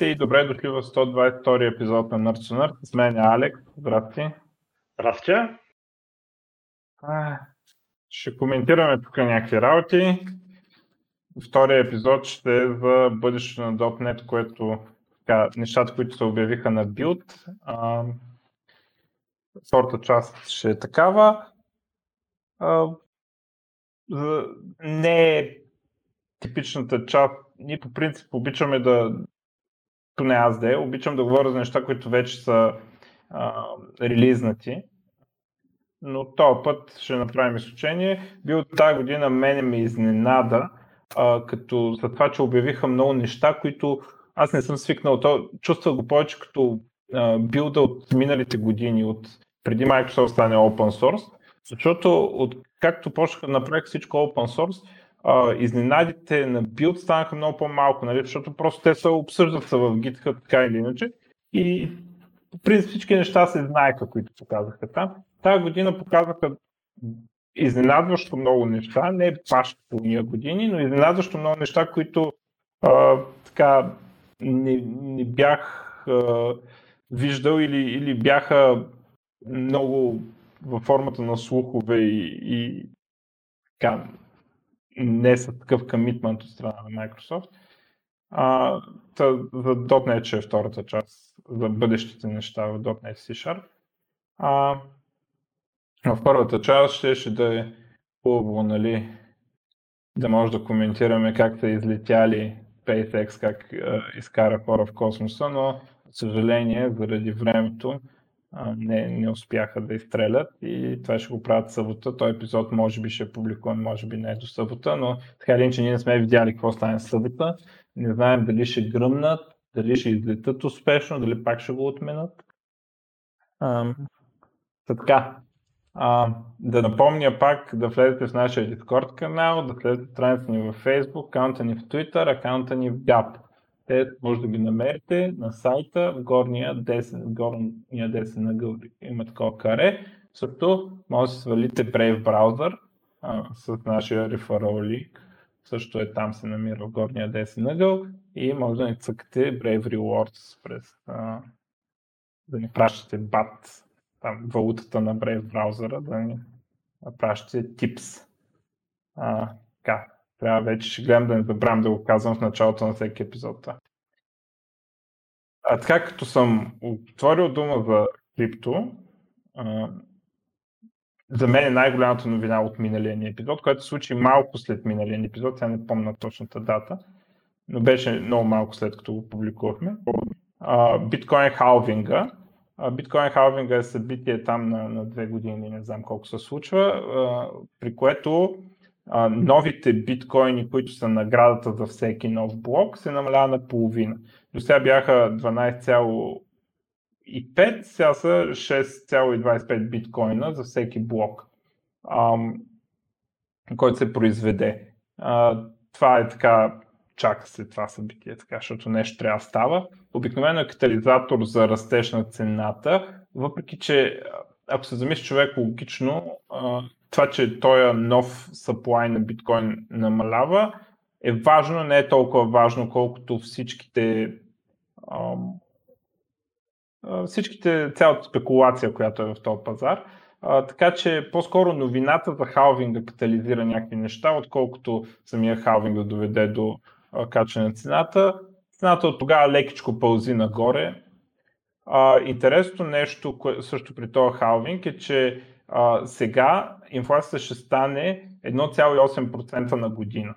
Здравейте и добре дошли в 122 епизод на Nerds Nerd. С мен е Алекс. Здрасти. Здрасти. Ще коментираме тук някакви работи. Втория епизод ще е за бъдещето на .NET, което така, нещата, които се обявиха на билд. втората част ще е такава. А, не е типичната част. Ние по принцип обичаме да, поне аз да е, обичам да говоря за неща, които вече са а, релизнати. Но този път ще направим изключение. Бил тази година мене ме изненада, а, като за това, че обявиха много неща, които аз не съм свикнал. То, чувствах го повече като а, билда от миналите години, от преди Microsoft стане open source, защото от както почнаха да направих всичко open source, изненадите на билд станаха много по-малко, нали? защото просто те се обсъждат в GitHub така или иначе и по принцип всички неща се знаеха, които показаха там. Тази година показаха изненадващо много неща, не баш по ние години, но изненадващо много неща, които а, така не, не бях а, виждал или, или бяха много във формата на слухове и, и така, не са такъв комитмент от страна на Microsoft. А, та, за .NET ще е втората част, за бъдещите неща в .NET C Sharp. А, в първата част ще, ще да е хубаво, нали, да може да коментираме как са излетяли SpaceX, как а, изкара хора в космоса, но, за съжаление, заради времето, не, не успяха да изстрелят и това ще го правят събота. Той епизод може би ще е публикуван, може би не е до събота, но така или че ние не сме видяли какво стане събота. Не знаем дали ще гръмнат, дали ще излетат успешно, дали пак ще го отменят. Ам, така. А, да напомня пак да влезете в нашия Discord канал, да влезете в страницата ни в Facebook, акаунта ни в Twitter, акаунта ни в Gap те може да ги намерите на сайта, в горния десен, в горния десен ъгъл има такова каре. Също може да свалите Brave браузър а, с нашия referral link. Също е там се намира в горния десен ъгъл и може да ни цъкате Brave Rewards през а, да ни пращате бат, там валутата на Brave браузъра, да ни пращате типс. А, така, трябва вече ще гледам да не забравям да го казвам в началото на всеки епизод. А така като съм отворил дума за крипто, за мен е най-голямата новина от миналия ни епизод, което се случи малко след миналия ни епизод, сега не помня точната дата, но беше много малко след като го публикувахме. Биткоин халвинга. Биткоин халвинга е събитие там на, на две години, не знам колко се случва, при което а, новите биткоини, които са наградата за всеки нов блок, се намалява на половина. До сега бяха 12,5, сега са 6,25 биткоина за всеки блок, ам, който се произведе. А, това е така, чака се това събитие, така, защото нещо трябва да става. Обикновено е катализатор за растеж на цената, въпреки че ако се замисли човек логично, това, че този нов supply на биткоин намалява, е важно, не е толкова важно, колкото всичките всичките, цялата спекулация, която е в този пазар. А, така че по-скоро новината за халвинга катализира някакви неща, отколкото самия халвинг да доведе до а, на цената. Цената от тогава лекичко пълзи нагоре. А, интересното нещо кое, също при този халвинг е, че а, сега инфлацията ще стане 1,8% на година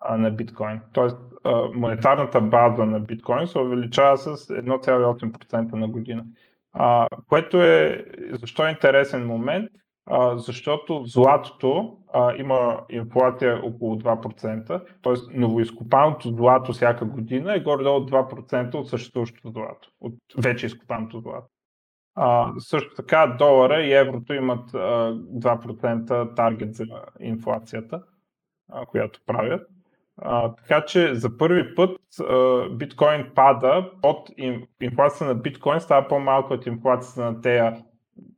а, на биткоин. Тоест а, монетарната база на биткоин се увеличава с 1,8% на година. А, което е, защо е интересен момент? А, защото златото а, има инфлация около 2%, т.е. новоизкопаното злато всяка година е горе-долу 2% от съществуващото злато, от вече изкопаното злато. Също така долара и еврото имат а, 2% таргет за инфлацията, която правят. Така че за първи път биткоин пада под инфлацията на биткоин става по-малко от инфлацията на тези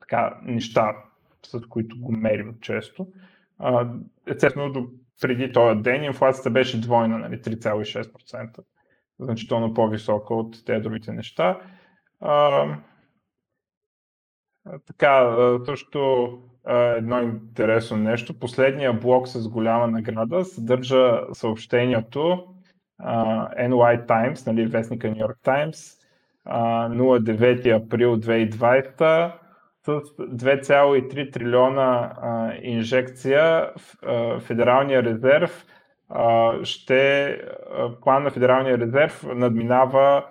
така, неща, с които го мерим често. естествено, до преди този ден инфлацията беше двойна, нали, 3,6%. значително по-висока от тези другите неща. Така, също едно интересно нещо. Последния блок с голяма награда съдържа съобщението NY Times, нали, вестника New York Times, 09 април 2020 с 2,3 трилиона инжекция в Федералния резерв ще план на Федералния резерв надминава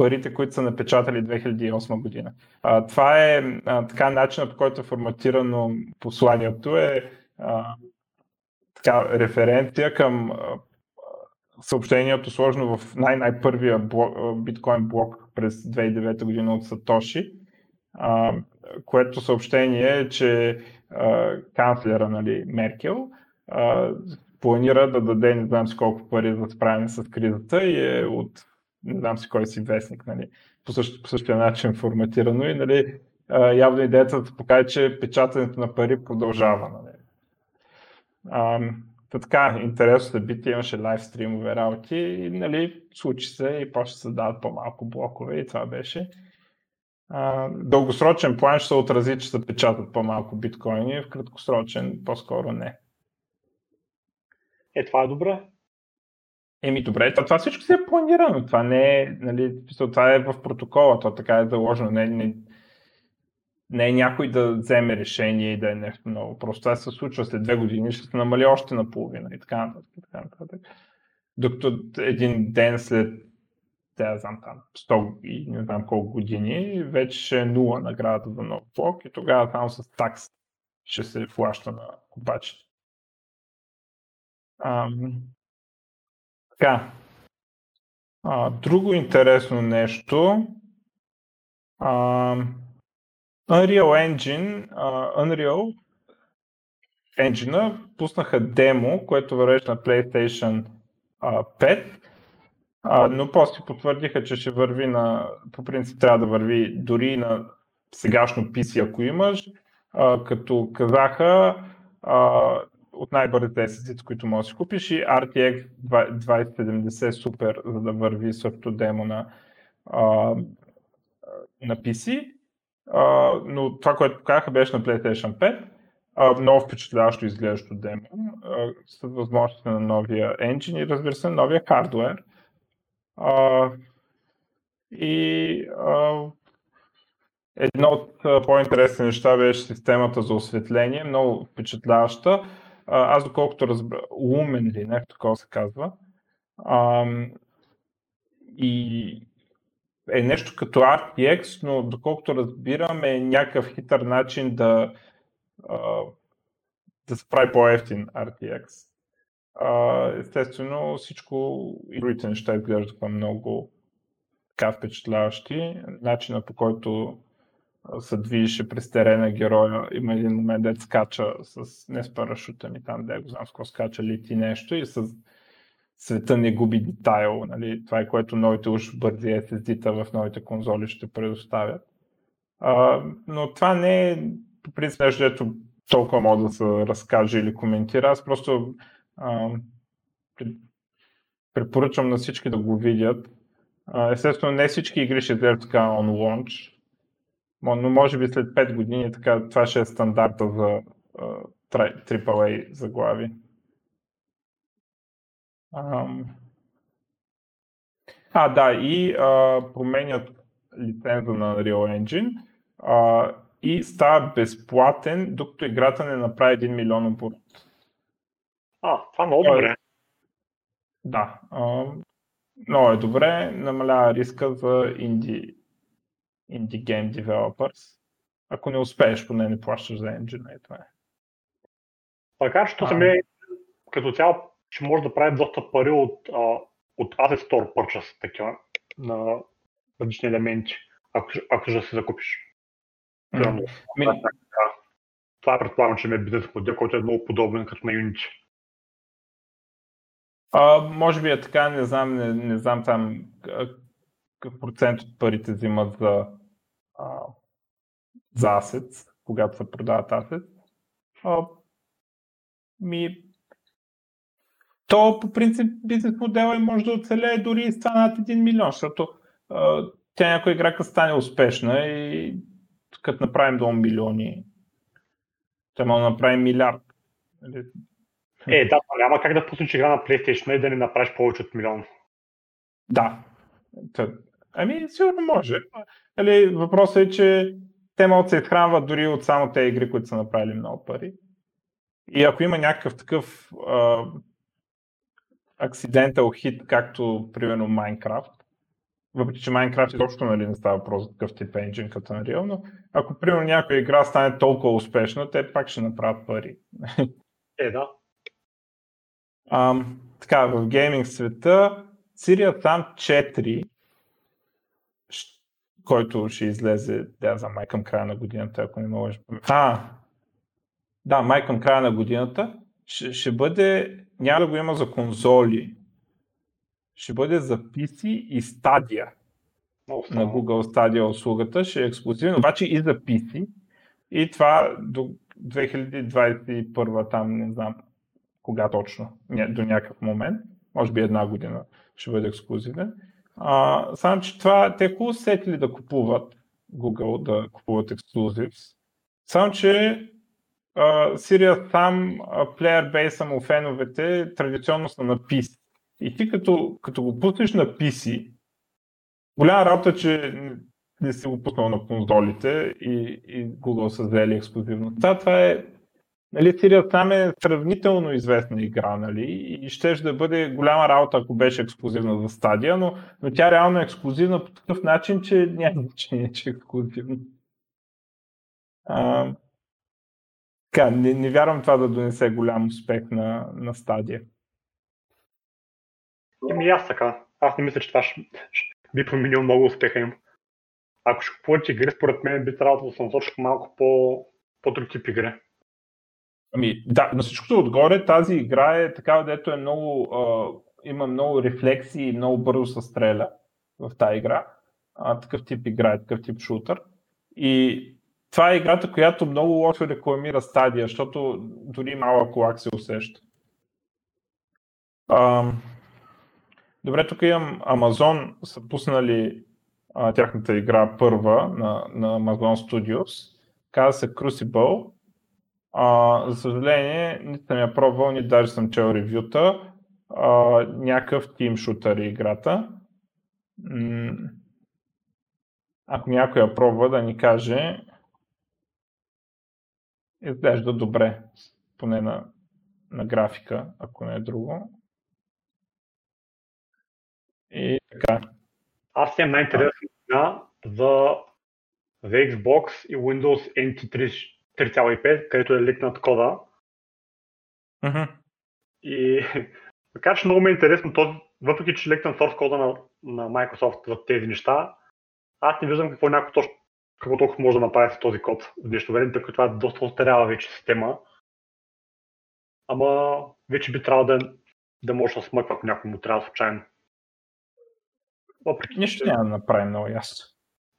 парите, които са напечатали 2008 година. А, това е а, така начинът, по който е форматирано посланието е а, така, референция към а, съобщението сложно в най-най-първия блок, биткоин блок през 2009 година от Сатоши, а, което съобщение е, че а, канцлера нали, Меркел а, планира да даде не знам колко пари за справяне с кризата и е от не знам си кой си вестник, нали, по, същ, по същия начин форматирано и нали, явно идеята да покаже, че печатането на пари продължава. Нали. А, така, интересно събитие, имаше лайв стримове работи и нали, случи се и после се дават по-малко блокове и това беше. А, дългосрочен план ще се отрази, че се печатат по-малко биткоини, в краткосрочен по-скоро не. Е, това е добре. Еми добре, това, това всичко си е планирано. Това не е, нали, това е в протокола, то така е заложено. Не, не, не е някой да вземе решение и да е нещо много. Просто това се случва след две години, ще се намали още на половина и така нататък. Така нататък. Докато един ден след да знам там 100 и не знам колко години, вече е нула наградата за нов блок и тогава само с такс ще се флаща на купачите. Така. А, друго интересно нещо. А, Unreal Engine, а, Unreal Engine пуснаха демо, което вървеше на PlayStation а, 5, а, но после потвърдиха, че ще върви на, по принцип трябва да върви дори на сегашно PC, ако имаш, а, като казаха, а, от най-бързите SSD, които можеш да си купиш и RTX 2070 е супер, за да върви също демо на, а, на PC. А, но това, което показаха, беше на PlayStation 5. А, много впечатляващо изглеждащо демо, а, с възможности на новия engine и разбира се, новия хардвер. И а, едно от по-интересни неща беше системата за осветление, много впечатляваща аз доколкото разбра, лумен ли, нещо такова се казва, а, и е нещо като RTX, но доколкото разбирам е някакъв хитър начин да, а, да се прави по-ефтин RTX. А, естествено, всичко и другите неща изглеждаха много така впечатляващи. Начина по който се движеше през терена героя. Има един момент, дет скача с, не с парашута ми там, де го знам с какво скача, лети нещо и с света не губи детайл. Нали? Това е което новите уж бързи SSD-та в новите конзоли ще предоставят. А, но това не е по принцип нещо, дето толкова мога да се разкаже или коментира. Аз просто а, препоръчвам на всички да го видят. А, естествено, не всички игри ще изглеждат така on launch, но може би след 5 години така, това ще е стандарта за uh, AAA заглави. Um, а, да, и uh, променят лиценза на Unreal Engine uh, и става безплатен, докато играта не направи 1 милион оборот. А, това много добре. Да, uh, много е добре, намалява риска за инди indie game developers. Ако не успееш, поне не плащаш за engine и това е. Така, че се ми като цяло, че може да прави доста пари от, а, от Asset Store Purchase, такива, на различни елементи, ако, ако ще се закупиш. Mm. Ми... Това предполагам, че ми е бизнес модел, който е много подобен като на Unity. А, може би е така, не знам, не, не знам там какъв процент от парите взимат за а, за асет, когато се продават асет. А, ми, то по принцип бизнес модела може да оцелее дори и с това над 1 милион, защото а, тя някоя игра стане успешна и като направим до милиони, тя може да направим милиард. Нали? Е, да, няма как да пуснеш игра на PlayStation и да не направиш повече от милион. Да. Ами, сигурно може. Али, въпросът е, че те могат да се изхранват дори от само тези игри, които са направили много пари. И ако има някакъв такъв а, accidental хит, както примерно Minecraft, въпреки че Minecraft изобщо нали, не става въпрос за такъв тип енджин като Unreal, но ако примерно някоя игра стане толкова успешна, те пак ще направят пари. Е, да. А, така, в гейминг света Сирия там 4, който ще излезе, да, за май към края на годината, ако не мога. А, да, май към края на годината, ще, ще бъде, няма да го има за конзоли, ще бъде за PC и Stadia oh, на Google Stadia услугата, ще е ексклюзивно, обаче и за PC и това до 2021 там, не знам кога точно, до някакъв момент, може би една година ще бъде ексклюзивен. А, само, че това, те хубаво сетили да купуват Google, да купуват ексклюзив. Само, че Сирия сам, плеер бейса му, феновете, традиционно са на PC. И ти като, като го пуснеш на PC, голяма работа, че не си го пуснал на конзолите и, и Google са взели ексклюзивно. Това, това е Нали, Сирия там е сравнително известна игра, нали, и ще да бъде голяма работа, ако беше ексклюзивна за стадия, но, но тя реално е ексклюзивна по такъв начин, че няма значение, че е ексклюзивна. А, така, не, не вярвам това да донесе голям успех на, на стадия. Еми аз така. Аз не мисля, че това ще, би променил много успеха им. Ако ще купуват игри, според мен би трябвало да съм насочил малко по, по-друг тип игри. Ами, да, на всичкото отгоре тази игра е такава, дето е много, а, има много рефлексии и много бързо се стреля в тази игра. А, такъв тип игра е, такъв тип шутър. И това е играта, която много лошо рекламира стадия, защото дори малък лак се усеща. А, добре, тук имам Amazon, са пуснали а, тяхната игра първа на, на Amazon Studios. Казва се Crucible а, за съжаление, нито съм я пробвал, нито даже съм чел ревюта. А, някакъв тим шутър е играта. Ако някой я пробва да ни каже, изглежда добре, поне на, на графика, ако не е друго. И така. Аз имам най-интересна за, за Xbox и Windows NT3 3,5, където е ликнат кода. Mm-hmm. И така че много ме е интересно, този, въпреки че ликнат source кода на, на Microsoft за тези неща, аз не виждам какво някой точно какво толкова може да направи с този код в днешно време, тъй като това е доста остаряла вече система. Ама вече би трябвало да, да може да смъква, ако някой му трябва случайно. Въпреки, Нищо че... няма да направи много ясно.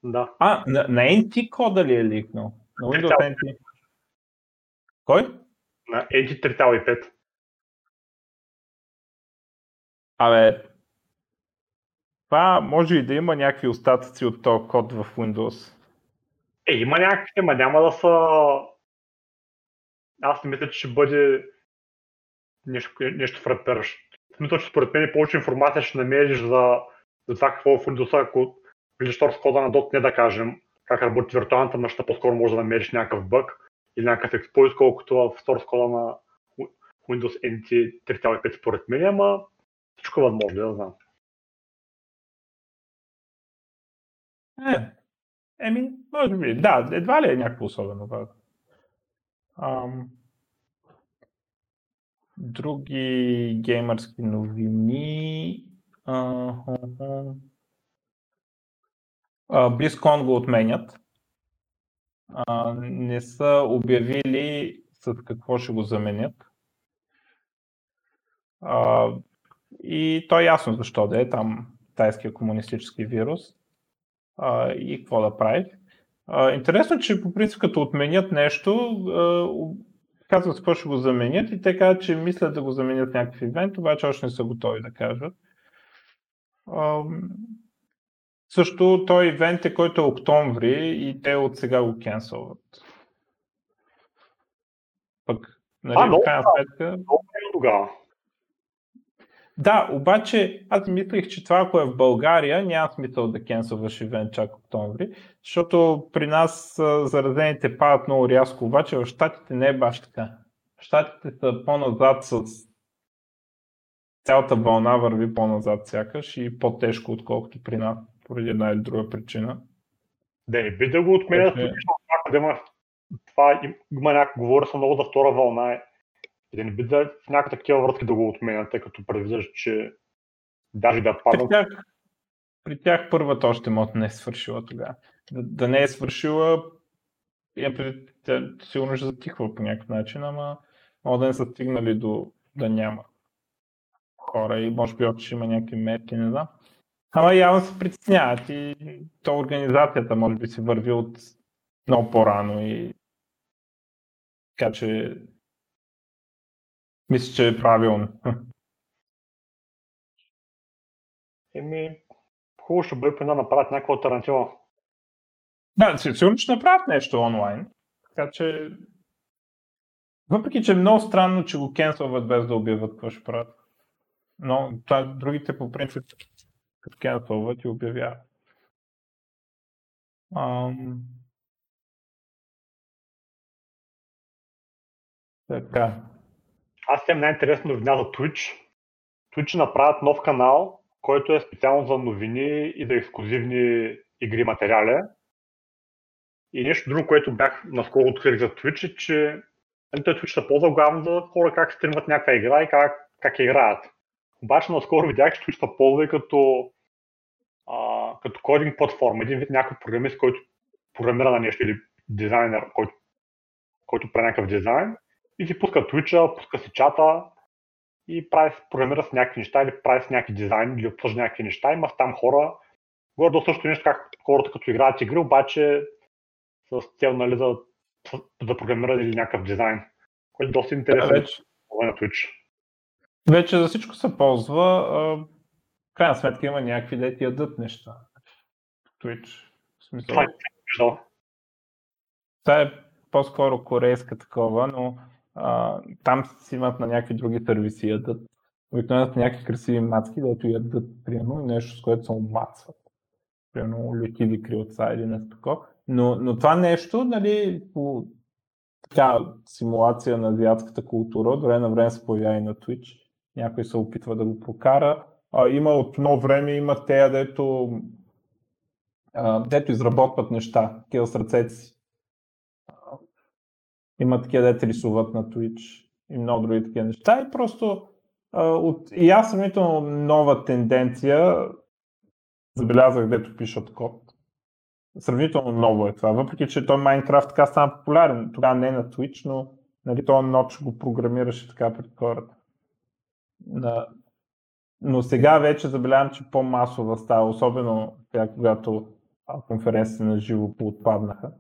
Да. А, на, на NT кода ли е ликнал? На Windows NT? Кой? На NT 3.5. Абе, това може и да има някакви остатъци от този код в Windows. Е, има някакви, ама няма да са... Аз не мисля, че ще бъде нещо, нещо фрапиращо. Смисъл, че според мен повече информация ще намериш за, за това какво е в Windows, ако влизаш в кода на .NET, да кажем, как работи виртуалната машина, по-скоро може да намериш някакъв бък или някакъв експлойт, колкото в source кода на Windows NT 3.5 според мен, ама всичко е възможно, да знам. Е, еми, може би, да, едва ли е някакво особено. Да. Ам, други геймърски новини. Uh, BlizzCon го отменят а, не са обявили с какво ще го заменят. А, и то е ясно защо да е там тайския комунистически вирус а, и какво да прави. А, интересно, че по принцип като отменят нещо, а, казват какво ще го заменят и те казват, че мислят да го заменят някакъв ивент, обаче още не са готови да кажат. Също той ивент е, който е октомври и те от сега го кенсълват. Пък, нали, а, в крайна сметка... тогава. Да, обаче аз мислех, че това, ако е в България, няма смисъл да кенсълваш ивент чак октомври, защото при нас заразените падат много рязко, обаче в Штатите не е баш така. Штатите са по-назад с цялата вълна върви по-назад сякаш и по-тежко, отколкото при нас, поради една или друга причина. Да, не би да го отменят, да има това има някакво, говоря се много за втора вълна и да не би да в някакви такива връзки да го отменят, тъй като предвиждаш, че даже да паднат. При тях, при тях първата още мод не е свършила тогава. Да, да не е свършила, е, сигурно ще затихва по някакъв начин, ама може да не са стигнали до да няма хора и може би още ще има някакви мерки, не знам. Ама явно се притесняват и то организацията може би си върви от много по-рано и така че мисля, че е правилно. Еми, хубаво ще бъде да направят някаква альтернатива. Да, сигурно ще направят нещо онлайн. Така че въпреки, че е много странно, че го кенсълват без да обявят какво ще правят. Но това, другите по принцип като и обявяват. Ам... Така. Аз имам най-интересно новина за Twitch. Twitch направят нов канал, който е специално за новини и за ексклюзивни игри материали. И нещо друго, което бях наскоро открих за Twitch е, че нали, той Twitch се ползва главно за хора как стримват някаква игра и как, как играят. Обаче наскоро видях, че Twitch се ползва и като, а, като кодинг платформа. Един вид някакъв програмист, който програмира на нещо или дизайнер, който, който прави някакъв дизайн и си пуска Twitch, пуска си чата и прави, програмира с някакви неща или прави с някакви дизайни или обсъжда някакви неща. Има там хора, горе до също нещо как хората като играят игри, обаче с цел нали, за, за програмиране или някакъв дизайн, което е доста интересно да, вече, на Twitch. Вече за всичко се ползва. Крайна сметка има някакви да ти ядат неща. Twitch. В смисъл... Това е, Това е по-скоро корейска такова, но а, там си имат на някакви други сервиси ядат. Обикновено някакви красиви мацки, дето ядат, примерно, нещо с което се омацват. Примерно летиви крилца или нещо такова. Но, но това нещо, нали, по така симулация на азиатската култура, от време на време се появява и на Twitch. Някой се опитва да го прокара. А, има от много време, има те, дето, дето изработват неща, такива с ръцете си. Има такива, дете рисуват на Twitch и много други такива неща. И просто а, от, и аз самително нова тенденция забелязах, дето пишат код. Сравнително ново е това, въпреки че той Майнкрафт така стана популярен. Тогава не на Twitch, но нали, този ноч го програмираше така пред хората. Да. Но сега вече забелявам, че по-масова става, особено сега, когато конференциите на живо отпаднаха.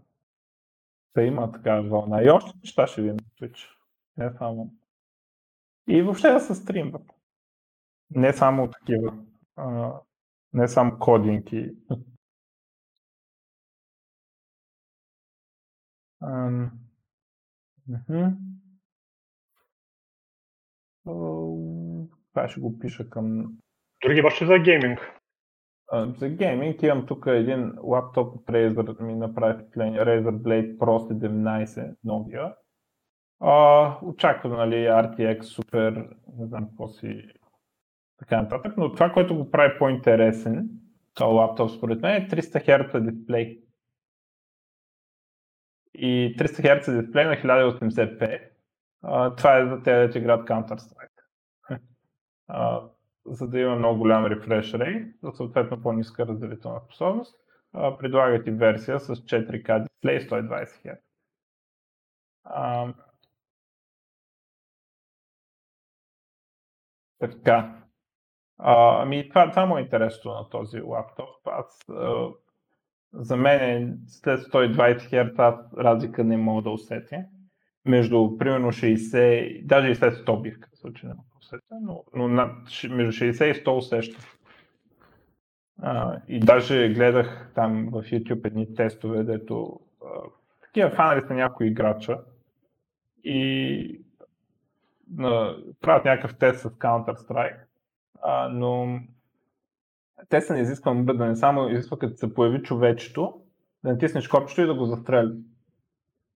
Та има такава вълна. И още неща ще видим на Twitch. Не само. И въобще да се стримват. Не само такива. А, не само кодинки. Това ще го пиша към... Други бащи за гейминг за гейминг имам тук един лаптоп от Razer, ми направи впечатление, Razer Blade Pro 17 новия. А, очаквам, нали, RTX, супер, не знам какво си така нататък, но това, което го прави по-интересен, този лаптоп според мен е 300 Hz дисплей. И 300 Hz дисплей на 1080p. А, това е за тези, които играят Counter-Strike за да има много голям refresh rate, за съответно по-ниска разделителна способност, предлагат и версия с 4K дисплей 120 Hz. А, така. А, ами това, това му е интересно на този лаптоп. Аз, а, за мен е след 120 Hz аз разлика не мога да усетя. между примерно 60, даже и след 100 бих казал, че няма но, но над, между 60 и 100 усещам. А, и даже гледах там в YouTube едни тестове, дето такива фанали са някои играча и а, правят някакъв тест с Counter-Strike, а, но тестът не изисква да не само изисква като се появи човечето, да натиснеш копчето и да го застрели.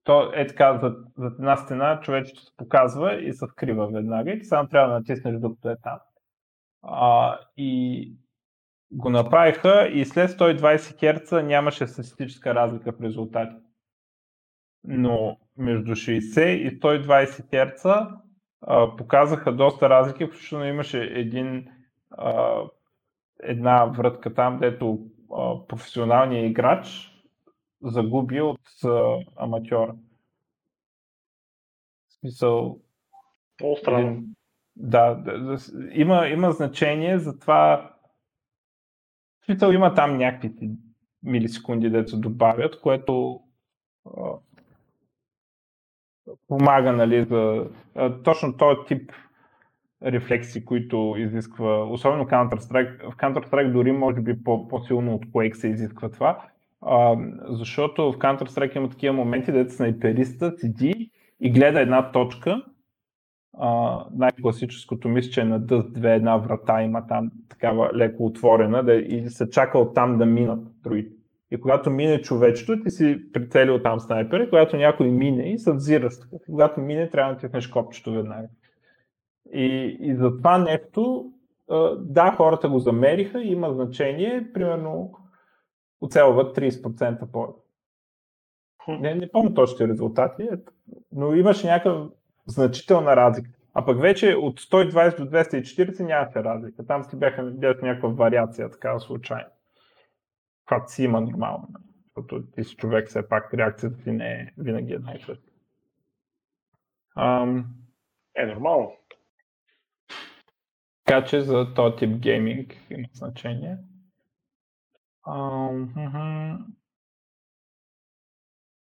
То е така, зад, зад една стена човечето се показва и се вкрива веднага и ти само трябва да натиснеш докато е там. А, и го направиха и след 120 Hz нямаше статистическа разлика в резултати. Но между 60 и 120 Hz показаха доста разлики, включително имаше един, а, една вратка там, дето а, професионалният играч загуби от а, аматьора. В смисъл... Много странно. Да, да, да, има, има значение за това. В смисъл има там някакви милисекунди, дето добавят, което а, помага, нали, за а, точно този тип рефлекси, които изисква, особено Counter-Strike. В Counter-Strike дори може би по- по-силно от Quake се изисква това, а, защото в Counter-Strike има такива моменти, дето снайпериста седи и гледа една точка. А, най-класическото мисля, че е на Dust 2 една врата има там такава леко отворена да, и се чака оттам да минат другите. И когато мине човечето, ти си прицелил там снайпер, и когато някой мине и се взираш. Когато мине, трябва да тихнеш копчето веднага. И, и за това нещо, да, хората го замериха, има значение, примерно оцелват 30% по не, не помня точните резултати, но имаше някаква значителна разлика. А пък вече от 120 до 240 нямаше разлика. Там си бяха, бяха някаква вариация, такава случайно. Когато си има нормално. Защото ти си човек, все пак реакцията ти не е винаги една и съща. Е, нормално. Така че за този тип гейминг има значение.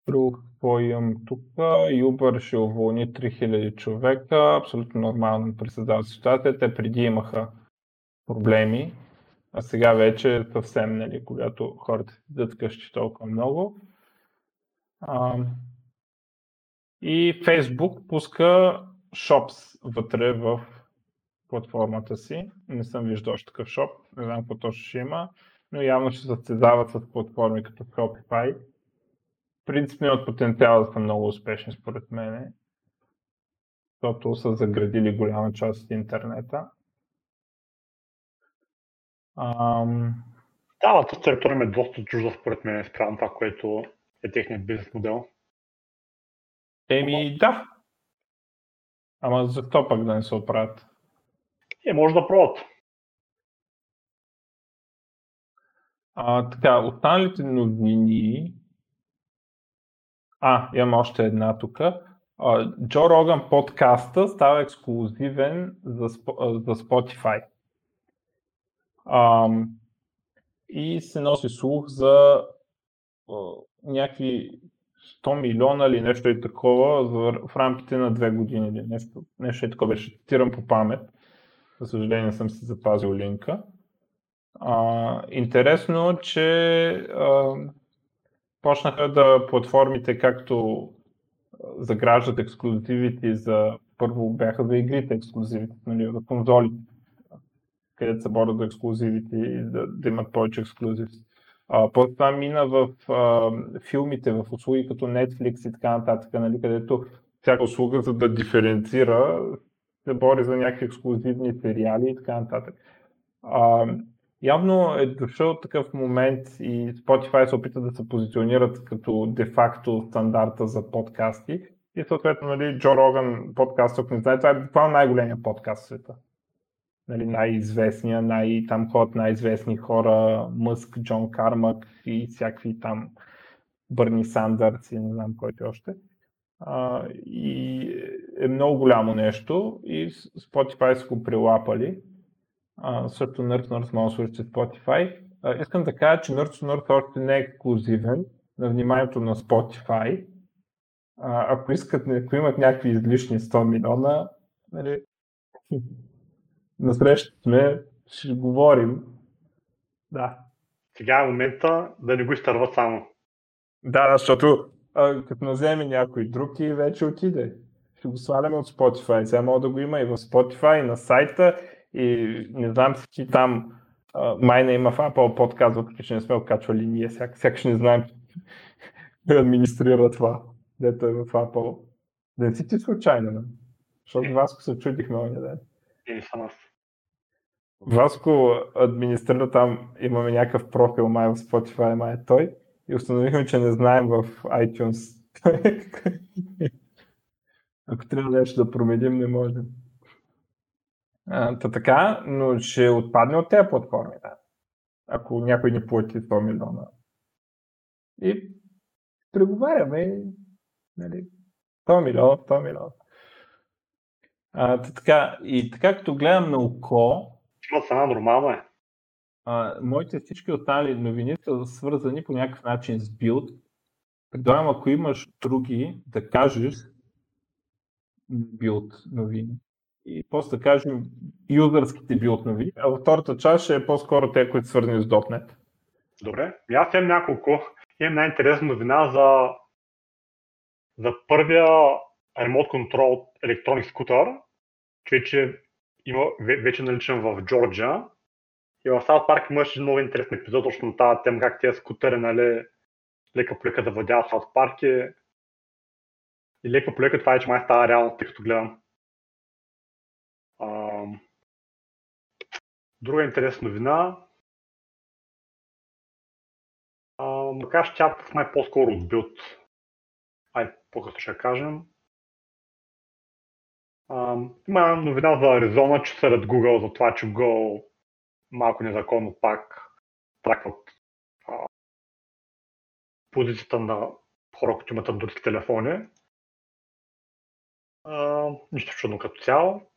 Друго какво имам тук? Uber ще уволни 3000 човека. Абсолютно нормално при създава ситуация. Те преди имаха проблеми, а сега вече е съвсем, нали, когато хората седят къщи толкова много. А, и Facebook пуска Shops вътре в платформата си. Не съм виждал още такъв шоп, не знам какво точно ще има, но явно ще се състезават с платформи като Shopify принципно имат потенциал да са много успешни според мен, защото са заградили голяма част от интернета. Ам... Да, тази територия е доста чужда според мен спрямо това, което е техният бизнес модел. Еми, да. Ама защо пък да не се оправят? Е, може да пробват. А, така, останалите новини а, имам още една тук. Джо Роган подкаста става ексклюзивен за, за Spotify. А, и се носи слух за а, някакви 100 милиона или нещо и такова в, рамките на две години или нещо, нещо и такова беше. Цитирам по памет. За съжаление съм си запазил линка. А, интересно, че а, почнаха да платформите, както заграждат ексклюзивите за първо бяха за игрите ексклюзивите, нали, за конзолите, където се борят за ексклюзивите и да, да имат повече ексклюзив. После това мина в а, филмите, в услуги като Netflix и така нататък, нали, където всяка услуга, за да диференцира, се бори за някакви ексклюзивни сериали и така нататък. А, Явно е дошъл такъв момент и Spotify се опита да се позиционират като де-факто стандарта за подкасти. И съответно, нали, Джо Роган подкаст, ако не знае, това е буквално най-големия подкаст в света. Нали, най-известния, най-там ход, най-известни хора, Мъск, Джон Кармак и всякакви там Бърни Сандърс и не знам който още. А, и е много голямо нещо и Spotify са го прилапали а, също Nerd Nerd може да слушате Spotify. А, искам да кажа, че Nerd Nerd още не е ексклюзивен на вниманието на Spotify. А, ако искат, ако имат някакви излишни 100 милиона, нали, насреща сме, ще говорим. Да. Сега е момента да не го изтърват само. Да, защото а, като наземе някой друг и вече отиде. Ще го сваляме от Spotify. Сега мога да го има и в Spotify, и на сайта, и не знам си там майна има в Apple подкаст, въпреки че не сме окачвали ние, сяк, сякаш не знаем да администрира това, дето е в Apple. Да не си ти случайно, не? Защото Васко се чудихме оня ден. Или. Васко администрира там, имаме някакъв профил май в Spotify, май е той. И установихме, че не знаем в iTunes. Ако трябва нещо да променим, не можем. А, та така, но ще отпадне от тези платформи, да. Ако някой ни плати 100 милиона. И преговаряме, нали, 100 милиона, 100 милиона. А, та така, и така като гледам на око, Има цена, нормално е. а, моите всички останали новини са свързани по някакъв начин с билд. Предлагам, ако имаш други, да кажеш билд новини. И после да кажем юзърските билд а втората част ще е по-скоро те, които свързани с .NET. Добре. И аз имам няколко. Имам най-интересна новина за, за първия ремонт контрол електроник скутър, че вече, има, ве- вече е наличен в Джорджия. И в South Park имаше много интересен епизод точно на тази тема, как тези скутери, нали, лека по лека да владяват South Park. И, и лека по лека това вече май става реално, тъй като гледам. Ам, Друга интересна новина. Че тя май по-скоро от билд. Ай, по-късно ще кажем. А, има новина за Аризона, че сред Google за това, че Google малко незаконно пак тракват а, позицията на хора, които имат андроидски телефони. А, нищо чудно като цяло.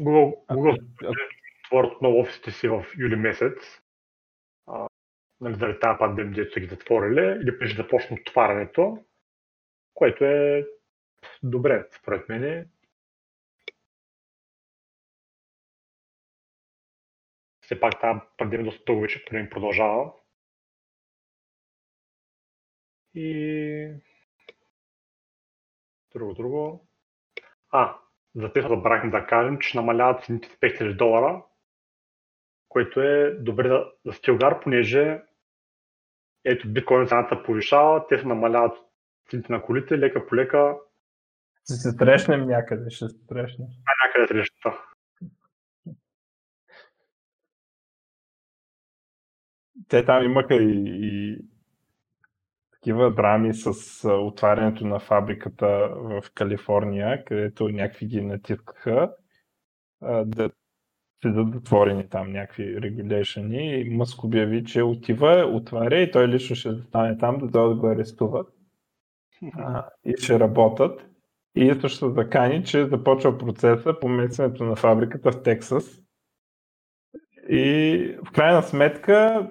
Google, Google отворят отново офисите си в юли месец. А, нали, заради тази пандемия, дето са ги затворили, или преди да започне отварянето, което е добре, според мен. Все пак тази пандемия доста дълго вече поне продължава. И... Друго, друго. А, за те забравихме да кажем, че намаляват цените с 5000 долара, което е добре за, за Стилгар, понеже ето биткоин цената повишава, те се намаляват цените на колите, лека по лека, Ще се срещнем някъде, ще се срещнем. а някъде срещата. Те там имаха и, и такива драми с отварянето на фабриката в Калифорния, където някакви ги натискаха да седат затворени там някакви регулейшени и Мъск обяви, че отива, отваря и той лично ще застане там да дойдат да го арестуват а, и ще работят. И ето ще закани, че започва процеса по местенето на фабриката в Тексас. И в крайна сметка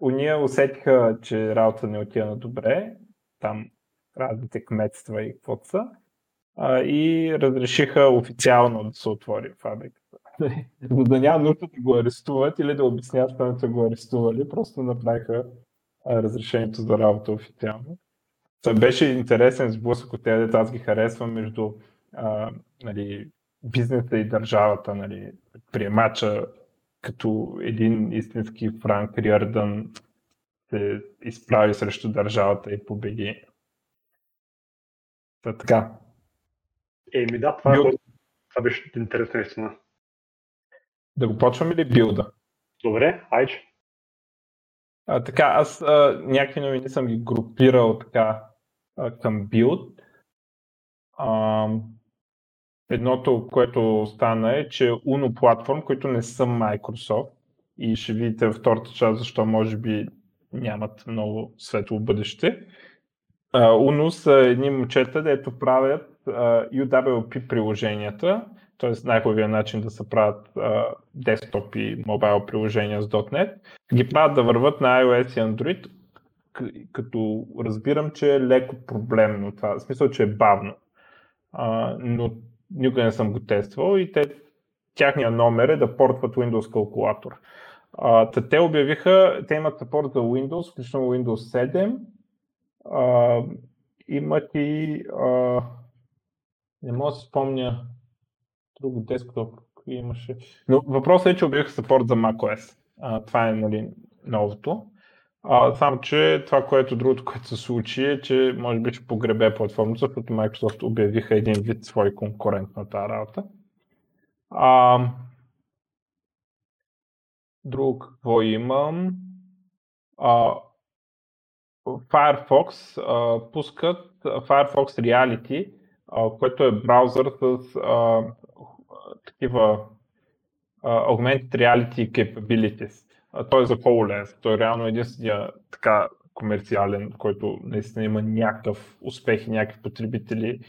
уния усетиха, че работа не отива на добре. Там разните кметства и каквото са. И разрешиха официално да се отвори фабриката. Да няма нужда да го арестуват или да обясняват, че са го арестували, просто направиха разрешението за работа официално. Това беше интересен сблъсък от тези, дето аз ги харесвам между а, нали, бизнеса и държавата, нали, приемача като един истински Франк Риърдън се изправи срещу държавата и победи. Та, така. Еми да, това, е, Билд. това беше интересно наистина. Да го почваме ли билда? Добре, айче. А, така, аз а, някакви новини съм ги групирал така а, към билд. А, едното, което стана е, че Uno платформ, които не са Microsoft и ще видите във втората част, защо може би нямат много светло бъдеще. Uh, Uno са едни момчета, дето правят uh, UWP приложенията, т.е. най-хубавият начин да се правят десктоп и мобайл приложения с .NET, ги правят да върват на iOS и Android, като разбирам, че е леко проблемно това, в смисъл, че е бавно. А, но никога не съм го тествал и те, тяхния номер е да портват Windows калкулатор. А, те обявиха, те имат support за Windows, включително Windows 7. А, имат и, а, не мога да се спомня, друго десктоп имаше. Но въпросът е, че обявиха support за macOS. А, това е нали, новото. А, само, че това, което другото, което се случи е, че може би ще погребе платформата, защото Microsoft обявиха един вид свой конкурент на тази работа. А, друго какво имам? А, Firefox а, пускат Firefox Reality, а, което е браузър с а, такива а, augmented reality capabilities. Той е за HoloLens. Той е реално единствения така комерциален, който наистина има някакъв успех и някакви потребители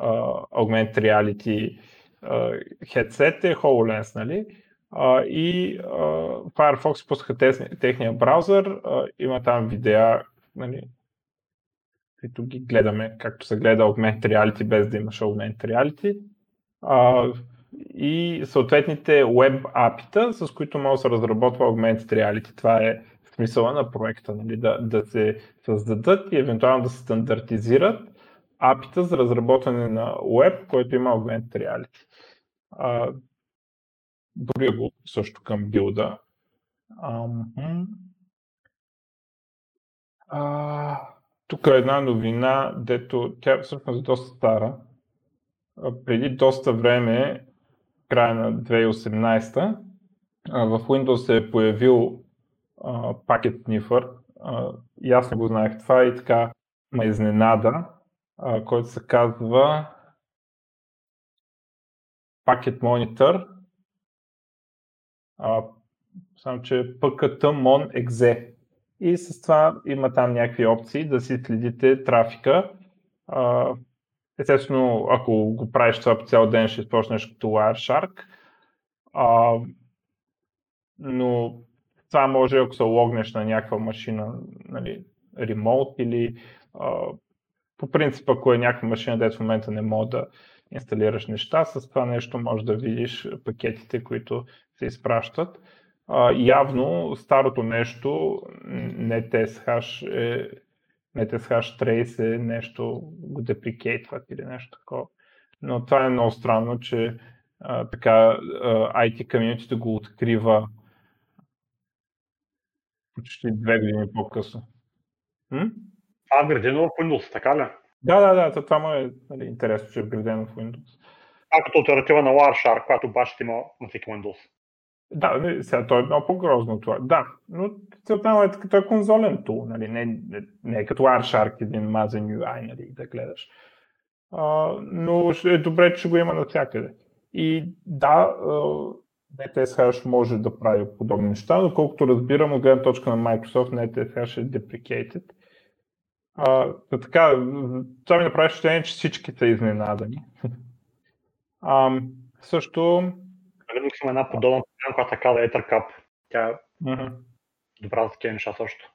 uh, augmented reality uh, headset е HoloLens, нали? Uh, и uh, Firefox пускаха техния браузър, uh, има там видеа, нали, които ги гледаме, както се гледа Augmented Reality без да имаш Augmented Reality. Uh, и съответните веб апита, с които може да се разработва Augmented Reality. Това е смисъла на проекта, нали? да, да се създадат и евентуално да се стандартизират апита за разработване на веб, който има Augmented Reality. А, дори го също към билда. Тук е една новина, дето тя всъщност е доста стара. преди доста време края на 2018 в Windows се е появил Packet Sniffer и аз не го знаех това и така ме изненада, който се казва Packet Monitor, само че PKT Mon Exe. И с това има там някакви опции да си следите трафика. Естествено, ако го правиш това по цял ден, ще използваш като Wireshark. А, но това може, ако се логнеш на някаква машина, нали, ремонт или а, по принцип, ако е някаква машина, дето в момента не мога да инсталираш неща, с това нещо може да видиш пакетите, които се изпращат. А, явно старото нещо, не TSH е NetSH Trace е нещо го деприкейтват или нещо такова. Но това е много странно, че а, така а, IT комьюнитито го открива почти две години по-късно. М? А, вградено в Windows, така ли? Да, да, да, това му е нали, интересно, че е вградено в Windows. А като альтернатива на Wireshark, която бащите има на всеки Windows. Да, сега той е много по-грозно това. Да, но целта е като е конзолен тул, нали? не, не, не е като Wireshark един мазен UI, нали, да гледаш. А, но е добре, че го има навсякъде. И да, NetSH може да прави подобни неща, но колкото разбирам от гледна точка на Microsoft, NetSH е deprecated. А, така, това ми направи впечатление, че всички са изненадани. а, също Linux има една подобна програма, която така да е Ethercap. Тя е mm-hmm. добра за такива неща също.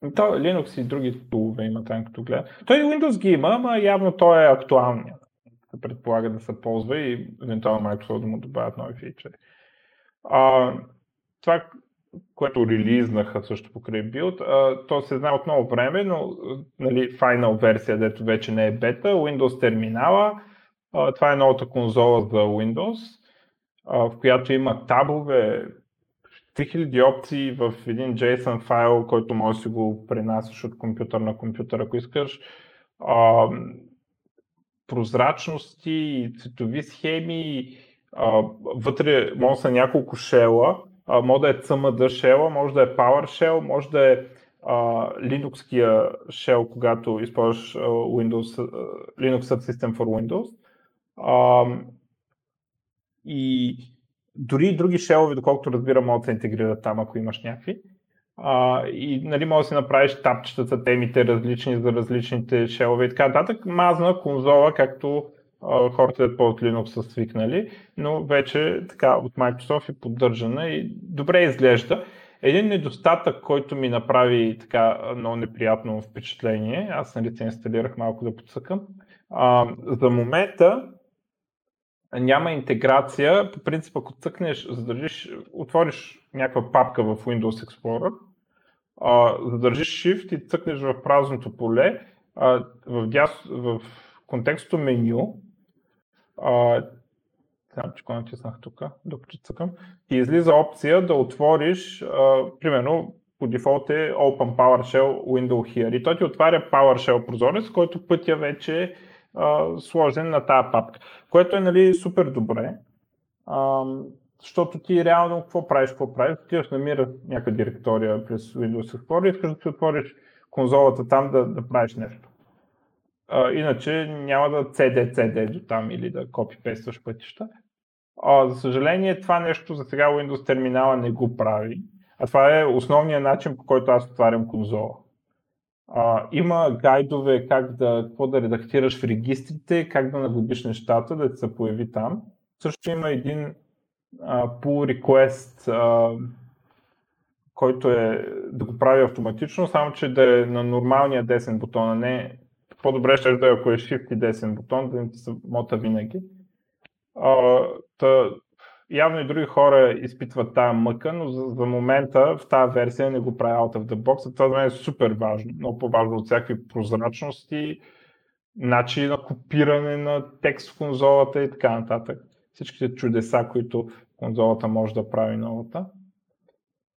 То, Linux и други тулове има там, като гледа. Той Windows ги има, ама явно той е актуалният. Се предполага да се ползва и евентуално Microsoft да му добавят нови фичери. А, това, което релизнаха също покрай Build, а, то се знае от много време, но нали, final версия, дето вече не е бета, Windows терминала, това е новата конзола за Windows, в която има табове, 3000 опции в един JSON файл, който може да си го пренасяш от компютър на компютър, ако искаш. Прозрачности, цветови схеми, вътре може са няколко шела, може да е CMD шела, може да е PowerShell, може да е Linux-кия shell, когато използваш Windows, Linux Subsystem for Windows. А, и дори и други шелове, доколкото разбирам, могат да се интегрират там, ако имаш някакви. А, и нали, може да си направиш тапчетата, темите различни за различните шелове и така нататък. Мазна конзола, както хората по от Linux са свикнали, но вече така от Microsoft е поддържана и добре изглежда. Един недостатък, който ми направи така много неприятно впечатление, аз нали се инсталирах малко да подсъкам, а, за момента няма интеграция. По принцип, ако цъкнеш, задържиш, отвориш някаква папка в Windows Explorer, а, задържиш Shift и цъкнеш в празното поле, а, в, дяс, в контекстното меню, а, Знам, че кога натиснах тук, докато цъкам, и излиза опция да отвориш, а, примерно, по дефолт е Open PowerShell Window Here. И той ти отваря PowerShell прозорец, който пътя вече е сложен на тази папка. Което е нали, супер добре. А, защото ти реално какво правиш, какво правиш, отиваш намира някаква директория през Windows Explorer и искаш да си отвориш конзолата там да, да правиш нещо. А, иначе няма да CD, CD до там или да копипействаш пътища. А, за съжаление, това нещо за сега Windows терминала не го прави. А това е основният начин, по който аз отварям конзола. А, има гайдове как да, какво да редактираш в регистрите, как да нагодиш нещата, да се появи там. Също има един а, pull request, а, който е да го прави автоматично, само че да е на нормалния десен бутон, а не по-добре ще да е ако е shift и десен бутон, да не ти се мота винаги. А, та, явно и други хора изпитват тази мъка, но за, за момента в тази версия не го прави out of the box. Това за мен е супер важно, много по-важно от всякакви прозрачности, начини на копиране на текст в конзолата и така нататък. Всичките чудеса, които конзолата може да прави новата.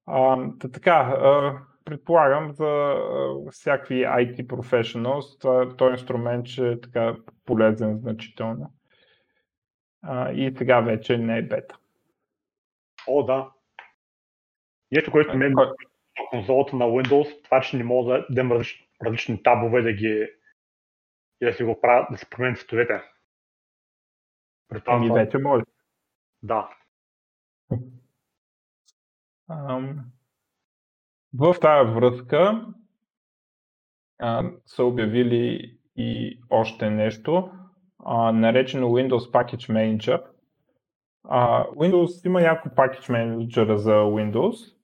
А, така, а, предполагам за а, всякакви IT professionals, този инструмент ще е така полезен значително а, и сега вече не е бета. О, да. Нещо, което мен Кой... конзолата на Windows, това, че не мога да имам различни, различни табове да ги и да си го правят, да се променят цветовете. Ами вече може. Да. В тази връзка а, са обявили и още нещо а, наречено Windows Package Manager. А, Windows има няколко Package Manager за Windows.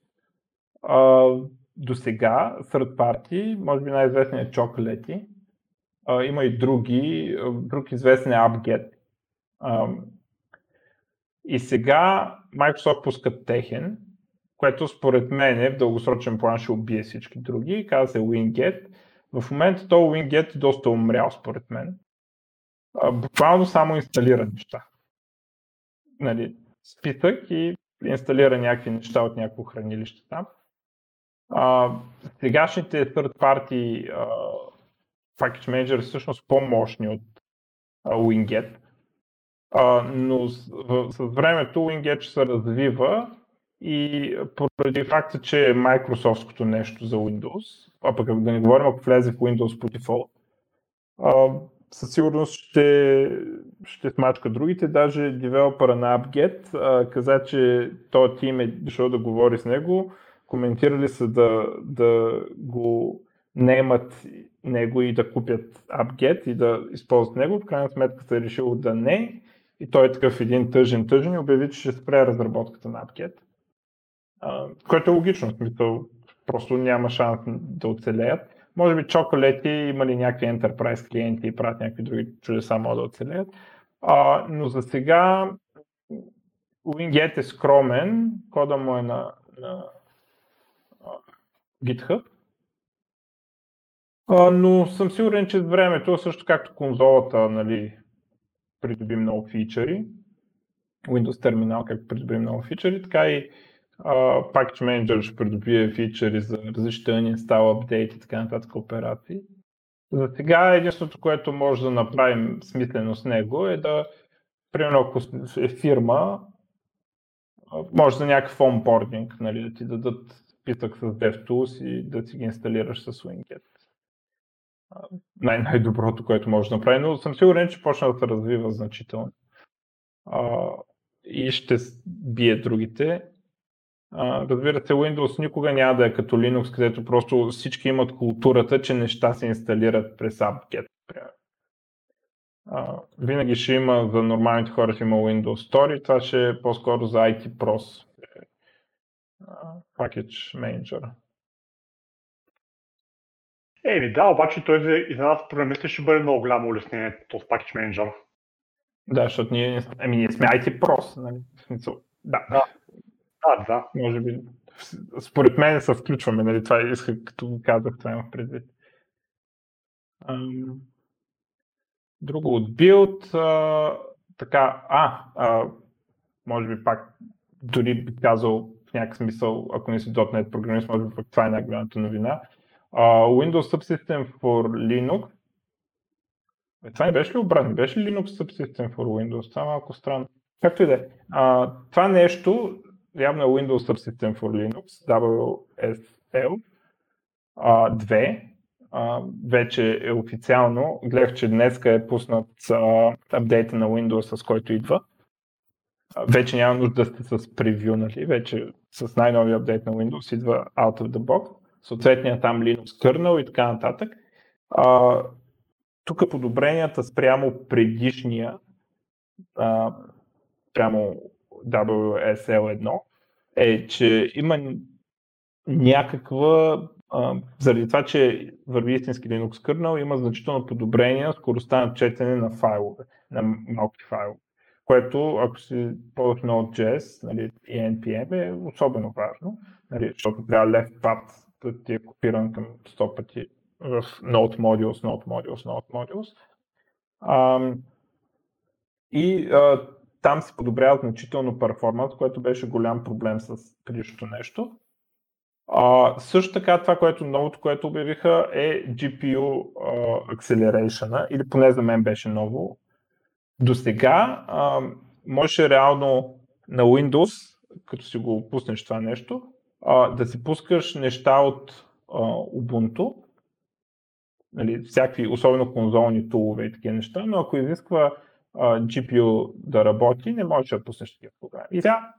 А, до сега, third party, може би най-известният е Chocolate. А, има и други, друг известен е AppGet. А, и сега Microsoft пускат техен, което според мен е в дългосрочен план ще убие всички други. Каза се WinGet. В момента то WinGet е доста умрял според мен буквално само инсталира неща. Нали, списък и инсталира някакви неща от някакво хранилище там. А, сегашните third party а, package manager всъщност по-мощни от а, Winget, а, но с, в, с времето Winget ще се развива и поради факта, че е Microsoftското нещо за Windows, а пък да не говорим, ако влезе в Windows по дефолт, със сигурност ще, ще смачка другите. Даже девелопера на AppGet а, каза, че този тим е дошъл да говори с него. Коментирали са да, да го наемат него и да купят AppGet и да използват него. В крайна сметка се е решил да не. И той е такъв един тъжен тъжен и обяви, че ще спре разработката на AppGet. А, което е логично, в смисъл, просто няма шанс да оцелеят. Може би чоколети имали някакви enterprise клиенти и правят някакви други чудеса, могат да оцелеят. А, но за сега Winget е скромен, кода му е на, на GitHub. А, но съм сигурен, че времето, също както конзолата, нали, придоби много фичъри, Windows терминал, както придоби много фичъри, така и Package Manager ще придобие фичъри за различни uninstall, апдейт и така нататък операции. За сега единството, което може да направим смислено с него е да, примерно ако е фирма, може за някакъв онбординг, нали, да ти дадат списък с DevTools и да си ги инсталираш с Winget. Най- най-доброто, което може да направи, но съм сигурен, че почна да се развива значително. Uh, и ще бие другите разбира се, Windows никога няма да е като Linux, където просто всички имат културата, че неща се инсталират през а, винаги ще има за нормалните хора ще има Windows Store и това ще е по-скоро за IT Pros. Package Manager. Еми да, обаче той за, и за нас програмисти ще бъде много голямо улеснение, този Package Manager. Да, защото ние, ами ние сме IT Pros, нали? Да. да. Да, да. Може би, според мен се включваме, нали? Това исках, като го казах, това имах предвид. Друго от билд, а, така, а, а, може би пак, дори би казал в някакъв смисъл, ако не си .NET програмист, може би пак това е най-голямата новина. Uh, Windows Subsystem for Linux. Е, това не беше ли обратно? Беше ли Linux Subsystem for Windows? Това е малко странно. Както и да е. Това нещо, явно е Windows Subsystem for Linux, WSL uh, 2, uh, вече е официално. Гледах, че днес е пуснат апдейта на Windows, с който идва. Uh, вече няма нужда да сте с превю, нали? Вече с най-новия апдейт на Windows идва out of the box съответния там Linux kernel и така нататък. А, тук подобренията спрямо предишния, а, прямо WSL1, е, че има някаква, а, заради това, че върви истински Linux kernel, има значително подобрение скоростта на четене на файлове, на малки файлове. Което, ако си ползваш Node.js нали, и NPM, е особено важно, нали, защото трябва left path да ти е копиран към 100 пъти в Node Modules, Node Modules, Node Modules. А, и а, там се подобрява значително перформанс, което беше голям проблем с предишното нещо. А, също така това, което новото, което обявиха е GPU Acceleration, или поне за мен беше ново. До сега можеше реално на Windows, като си го пуснеш това нещо, а, да си пускаш неща от а, Ubuntu, нали, всякакви, особено конзолни тулове и такива неща, но ако изисква GPU да работи, не можеш да пуснеш такива програми. И сега,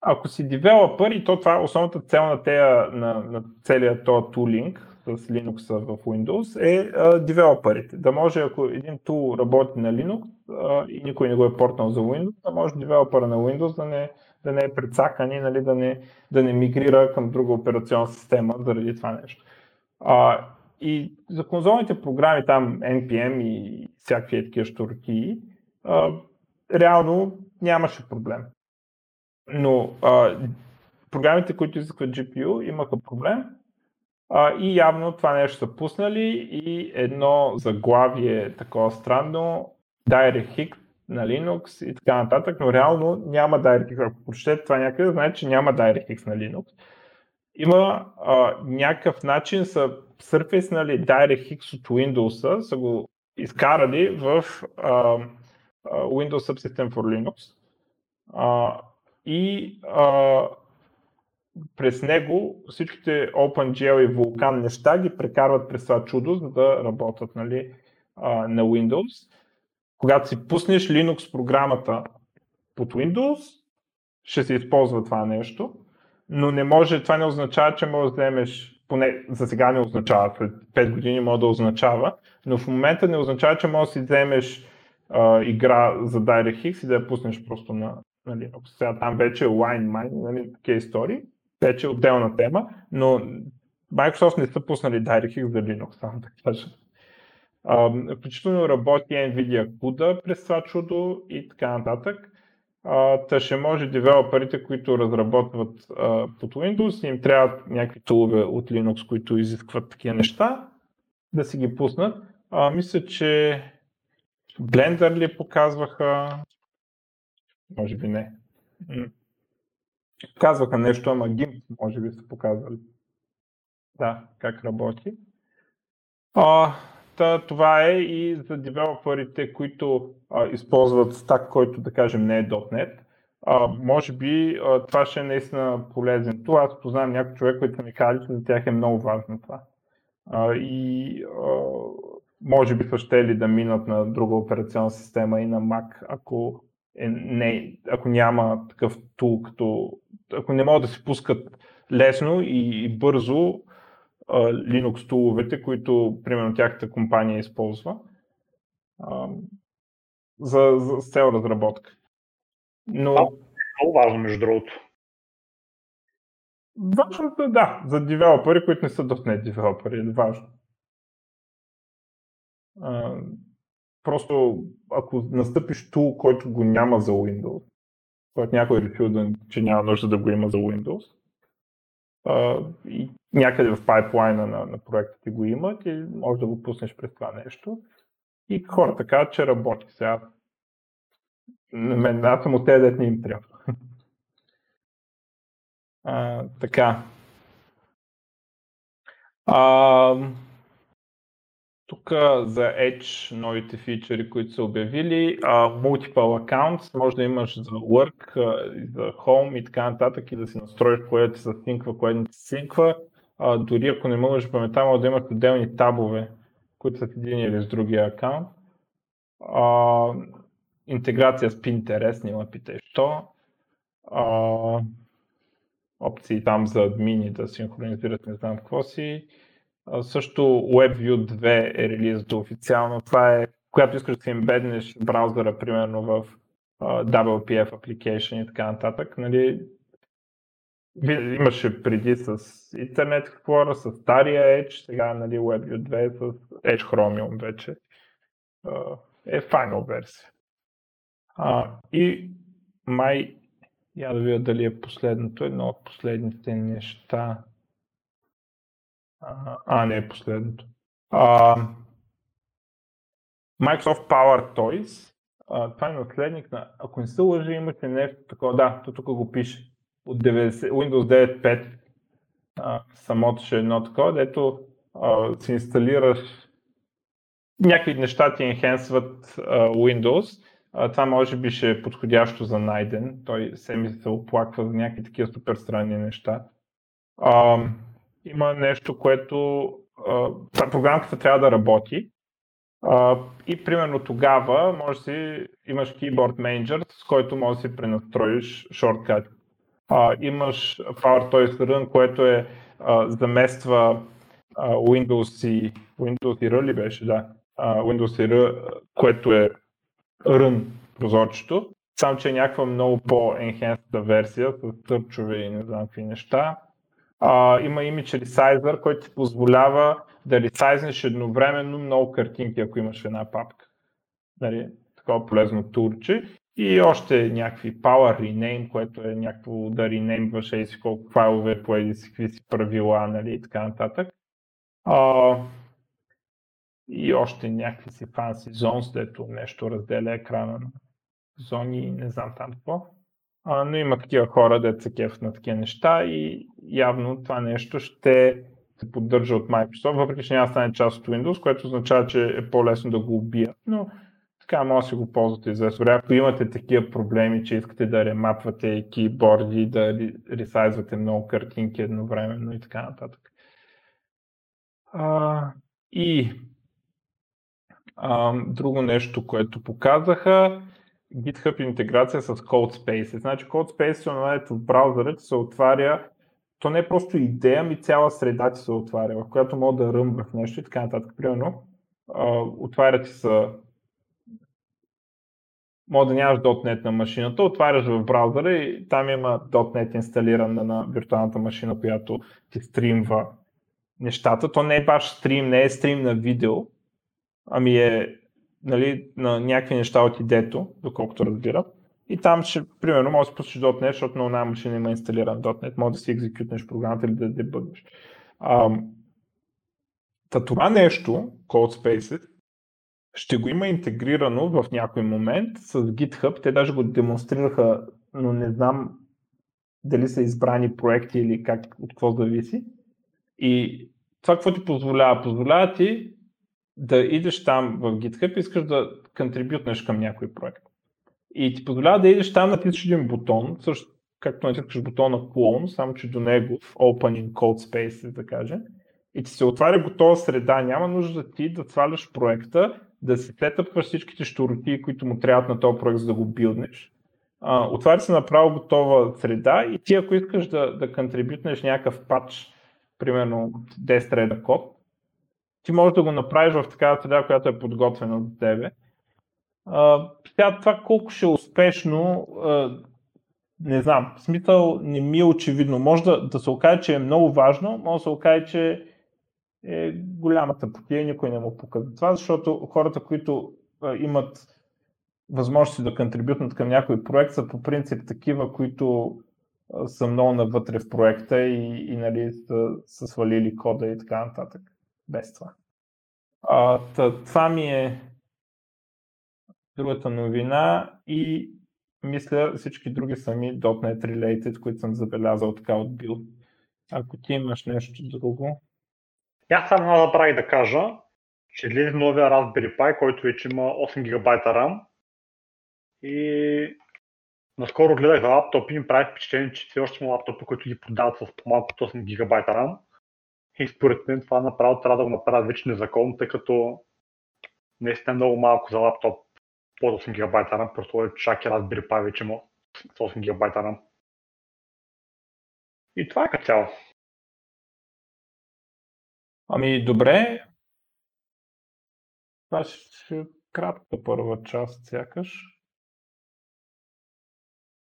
ако си девелопър, и то това е основната цел на, тея, на, на целият този тулинг с Linux в Windows е а, девелоперите. Да може, ако един тул работи на Linux а, и никой не го е портнал за Windows, да може девелопера на Windows да не, да не е прецакан и нали, да, не, да не мигрира към друга операционна система заради това нещо. А, и за конзолните програми, там NPM и всякакви такива штурки, а, реално нямаше проблем. Но а, програмите, които изискват GPU, имаха проблем а, и явно това нещо са пуснали и едно заглавие такова странно, DirectX на Linux и така нататък, но реално няма DirectX. Ако прочетете това някъде, значи, че няма DirectX на Linux. Има а, някакъв начин са нали, DirectX от Windows, са го изкарали в а, Windows Subsystem for Linux. А, и а, през него всичките OpenGL и Vulkan неща ги прекарват през това чудо, за да работят нали, а, на Windows когато си пуснеш Linux програмата под Windows, ще се използва това нещо, но не може, това не означава, че може да вземеш, поне за сега не означава, след 5 години може да означава, но в момента не означава, че може да си вземеш а, игра за DirectX и да я пуснеш просто на, на Linux. Сега там вече е Line Mine, нали, такива истории, вече е отделна тема, но Microsoft не са пуснали DirectX за Linux, само да кажа. Включително работи NVIDIA CUDA през това чудо и така нататък. Та ще може девелоперите, които разработват под Windows, им трябват някакви тулове от Linux, които изискват такива неща, да си ги пуснат. А, мисля, че Blender ли показваха? Може би не. Казваха нещо, ама GIMP може би са показвали. Да, как работи. А, Та, това е и за девелоперите, които а, използват стак, който да кажем не е .NET. А, може би а, това ще е наистина полезен. Това аз познавам някой човек, който ми казали, че за тях е много важно това. А, и а, може би са ще ли да минат на друга операционна система и на Mac, ако, е, не, ако няма такъв тул, като ако не могат да се пускат лесно и, и бързо Linux туловете, които примерно тяхната компания използва. а, за, за с цел разработка. Но... Това е много важно, между другото. Важно е, да, за девелопери, които не са .NET девелопери, е важно. А, просто ако настъпиш тул, който го няма за Windows, който някой е решил, да, че няма нужда да го има за Windows, и някъде в пайплайна на, на проекта ти го има, ти можеш да го пуснеш през това нещо. И хората казват, че работи. Сега на мен, аз съм от тези, не им трябва. а, така. А, тук за Edge новите фичери, които са обявили, multiple accounts, може да имаш за work, за home и така нататък и да си настроиш кое ти се синква, кое не ти синква. Дори ако не можеш паметта, може да имаш отделни табове, които са в един или с другия акаунт. Интеграция с Pinterest, не ме питай що. Опции там за админи да синхронизират не знам какво си също WebView 2 е релизато официално. Това е, когато искаш да си ембеднеш браузъра, примерно в WPF application и така нататък. Нали, имаше преди с Internet Explorer, с стария Edge, сега нали, WebView 2 е с Edge Chromium вече. Е final версия. Uh, и май, я да видя дали е последното, едно от последните неща. А, не е последното. А, Microsoft Power Toys. А, това е наследник на, ако не се лъжи, имате нещо такова, да, то тук го пише. От 90, Windows 9.5 а, самото ще е едно такова, дето а, си инсталираш някакви неща ти енхенсват Windows. А, това може би ще е подходящо за найден. Той се ми се оплаква за някакви такива супер странни неща. А, има нещо, което а, програмката трябва да работи. А, и примерно тогава може да си имаш Keyboard Manager, с който може да си пренастроиш шорткат. А, имаш PowerToys Run, което е а, замества а, Windows и Windows и R ли беше, да. А, Windows и R, което е Run прозорчето, само че е някаква много по-enhanced версия с търчове и не знам какви неща а, има Image Resizer, който ти позволява да ресайзнеш едновременно много картинки, ако имаш една папка. Дали, такова полезно турче. И още някакви Power Rename, което е някакво да ренеймваш еди си колко файлове по еди си какви си правила нали, и така нататък. А, и още някакви си fancy zones, дето нещо разделя екрана на зони и не знам там какво. А, но има такива хора, де се кеф на такива неща и явно това нещо ще се поддържа от Microsoft, въпреки че няма да стане част от Windows, което означава, че е по-лесно да го убият. Но така може да си го ползвате известно време. Ако имате такива проблеми, че искате да ремапвате кейборди, да ресайзвате много картинки едновременно и така нататък. А, и а, друго нещо, което показаха, GitHub интеграция с CodeSpace. Значи CodeSpace намерят в браузъра, че се отваря то не е просто идея, ми цяла среда ти се отваря, в която мога да ръмвах нещо и така нататък. Примерно, отваря ти се може да нямаш .NET на машината, отваряш в браузъра и там има .NET инсталиран на виртуалната машина, която ти стримва нещата. То не е баш стрим, не е стрим на видео, ами е нали, на някакви неща от идето, доколкото разбирам. И там ще, примерно, може да пуснеш .NET, защото на една машина има инсталиран .NET, може да си екзекютнеш програмата или да дебъгнеш. Та това нещо, CodeSpaces, ще го има интегрирано в някой момент с GitHub. Те даже го демонстрираха, но не знам дали са избрани проекти или как, от какво зависи. И това какво ти позволява? Позволява ти да идеш там в GitHub и искаш да контрибютнеш към някой проект. И ти позволява да идеш там, натискаш един бутон, също както натискаш бутона Clone, само че до него в Open in Code Space, да кажем, и ти се отваря готова среда, няма нужда ти да сваляш проекта, да си сетъпваш всичките штороти, които му трябват на този проект, за да го билднеш. Отваря се направо готова среда и ти ако искаш да, да контрибютнеш някакъв патч, примерно 10 реда код, ти можеш да го направиш в такава среда, която е подготвена за тебе. А, това колко ще е успешно, а, не знам. Смисъл не ми е очевидно. Може да, да се окаже, че е много важно, може да се окаже, че е голямата потия, никой не му показва това, защото хората, които а, имат възможности да контрибютнат към някой проект, са по принцип такива, които а, са много навътре в проекта и, и нали, са, са свалили кода и така нататък. Без това. А, това ми е другата новина и мисля всички други са ми .NET related, които съм забелязал така от Бил. Ако ти имаш нещо друго. Аз само направих да кажа, че излезе новия Raspberry Pi, който вече има 8 ГБ RAM. И наскоро гледах за лаптопи и ми прави впечатление, че все още има лаптопи, които ги продават с по-малко от 8 ГБ RAM. И според мен това направо трябва да го направят вече незаконно, тъй като наистина е много малко за лаптоп под 8 ГБ RAM, просто е чак и Raspberry Pi вече има с 8 ГБ RAM. И това е като цяло. Ами добре. Това ще е кратка първа част, сякаш.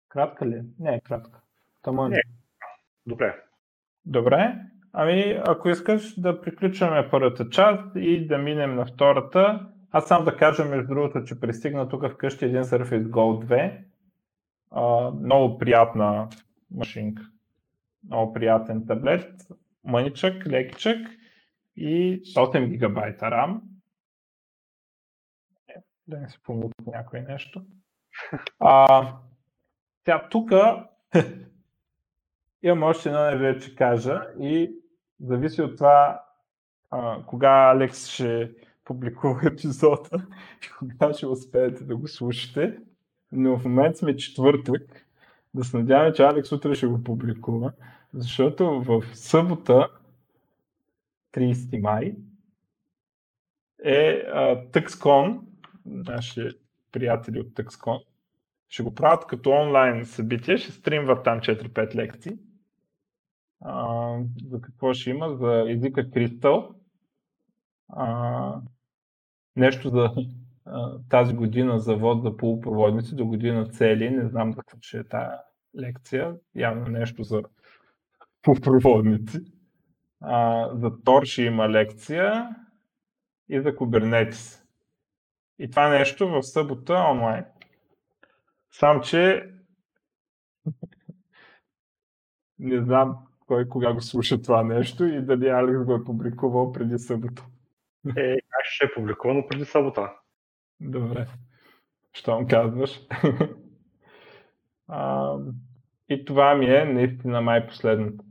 Кратка ли? Не кратка. Тама... Не. Добре. Добре. Ами, ако искаш да приключваме първата част и да минем на втората, аз сам да кажа, между другото, че пристигна тук вкъщи един Surface Go 2. А, много приятна машинка. Много приятен таблет. Мъничък, лекичък и 8 гигабайта RAM. Е, да не се помня някое нещо. А, тя тук имам още едно нещо, че кажа и зависи от това а, кога Алекс ще публикува епизода и кога ще успеете да го слушате. Но в момента сме четвъртък. Да се надяваме, че Алекс утре ще го публикува, защото в събота 30 май е TuxCon, наши приятели от TuxCon, ще го правят като онлайн събитие, ще стримват там 4-5 лекции. За какво ще има? За езика Crystal. А, нещо за а, тази година за вод за полупроводници, до година цели. Не знам какво ще е тази лекция. Явно нещо за полупроводници. А, за Тор ще има лекция и за Kubernetes. И това нещо в събота онлайн. Сам, че не знам кой кога го слуша това нещо и дали Алекс го е публикувал преди събота. Е, как ще е публикувано преди събота? Добре. Щом казваш. а, и това ми е наистина май последното.